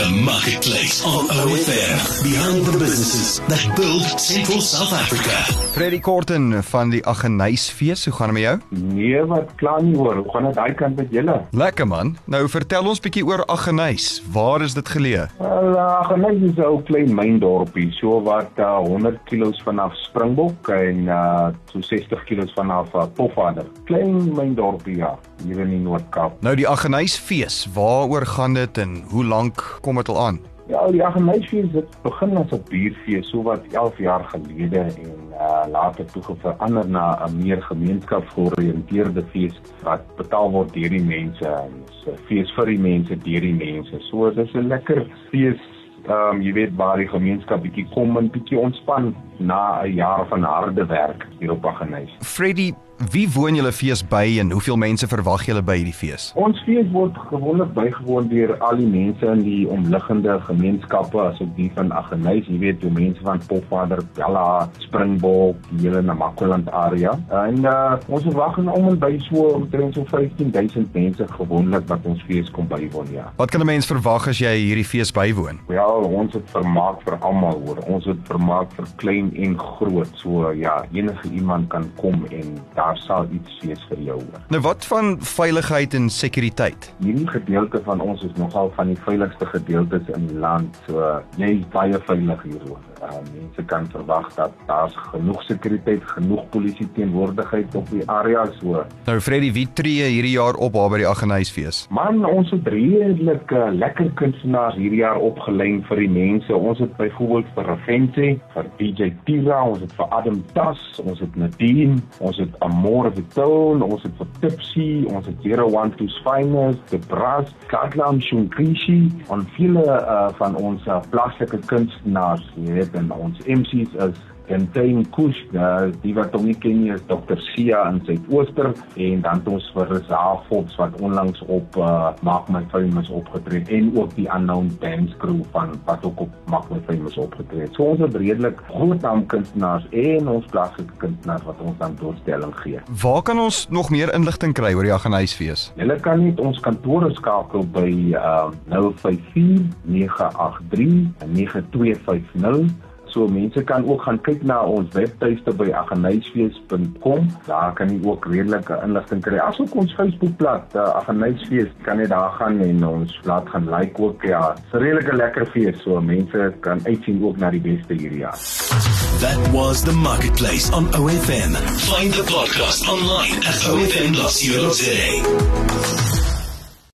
The Marketplace on OFM. Behind the businesses that build Central South Africa. Freddy Korten van die Aggeneysfees, hoe gaan dit met jou? Nee, wat kla nie hoor. Hoe gaan dit daai kant met julle? Lekker man. Nou vertel ons bietjie oor Aggeneys. Waar is dit geleë? Wel, Aggeneys is 'n ou klein myndorpie, so wat uh, 100 km vanaf Springbok en uh, so 60 km vanaf uh, Pofadder. Klein myndorpie ja, hier in die Noord-Kaap. Nou die Aggeneysfees, waaroor gaan dit en hoe lank kom dit al aan? Ja, die Aggeneysfees het begin as 'n bierfees so wat 11 jaar gelede en uh, later toe verander na 'n meer gemeenskapsgeoriënteerde fees wat betaal word deur die mense. 'n Fees vir die mense, deur die mense. So dit is 'n lekker fees ehm um, jy weet waar die gemeenskap bietjie kom en bietjie ontspan na 'n jaar van harde werk hier op Aggeneys. Freddy, wie woon julle fees by en hoeveel mense verwag julle by hierdie fees? Ons fees word gewoonlik bygewoon deur al die mense in die omliggende gemeenskappe asook die van Aggeneys, jy weet, die mense van Pofadder, Bella, Springbok, die hele Namakoland area. En uh, ons verwag om en by so omtrent so 15000 mense gewoonlik wat ons fees kom bywoon, ja. Wat kan 'n mens verwag as jy hierdie fees bywoon? Ja, ons het vermaak vir almal hoor. Ons het vermaak vir klein en groot. So ja, enige iemand kan kom en daar sal iets wees vir jou. Nou wat van veiligheid en sekuriteit? Hierdie gedeelte van ons is nogal van die veiligste gedeeltes in die land. So jy is baie veilig hier hoor. Uh, mense kan verwag dat daar's genoeg sekuriteit, genoeg polisie teenwoordigheid op die area so. Nou Freddy, wie tree hierdie jaar op daar by die Aggeneysfees? Man, ons het redelik uh, lekker kunstenaars hierdie jaar opgelyn vir die mense. Ons het byvoorbeeld vir Rafense, vir DJ Tira, ons het vir Adam Tas, ons het Nadine, ons het Amore Viton, ons het vir Tipsy, ons het 012's Finest, The Brass, Katlam Shunkishi, en vele uh, van ons uh, plaaslike kunstenaars, jy weet, en ons MC's is Contain Kush, uh, die wat hom nie ken nie is Dr. Sia in Suidooster en dan het ons vir Rezaal Fox wat onlangs op uh, Maak My Famous opgetree en ook die Unknown Dance Crew van wat ook op Maak My Famous opgetree het. So ons het redelik groot naam kunstenaars en ons plaaslike kunstenaars wat ons dan doorstelling gee. Waar kan ons nog meer inligting kry oor die Aggeneysfees? Julle kan net ons kantore skakel by uh, 054 983 9250 So mense kan ook gaan kyk na ons webtuiste by aggeneysfees.com. Daar kan jy ook redelike inligting kry. Asook ons Facebookblad, uh, Aggeneysfees, kan jy daar gaan en ons laat gaan like ook. Ja, 'n redelike lekker fees, so mense kan uitsien ook na die beste hierdie jaar. That was the Marketplace on OFM. Find the podcast online at ofm.co.za.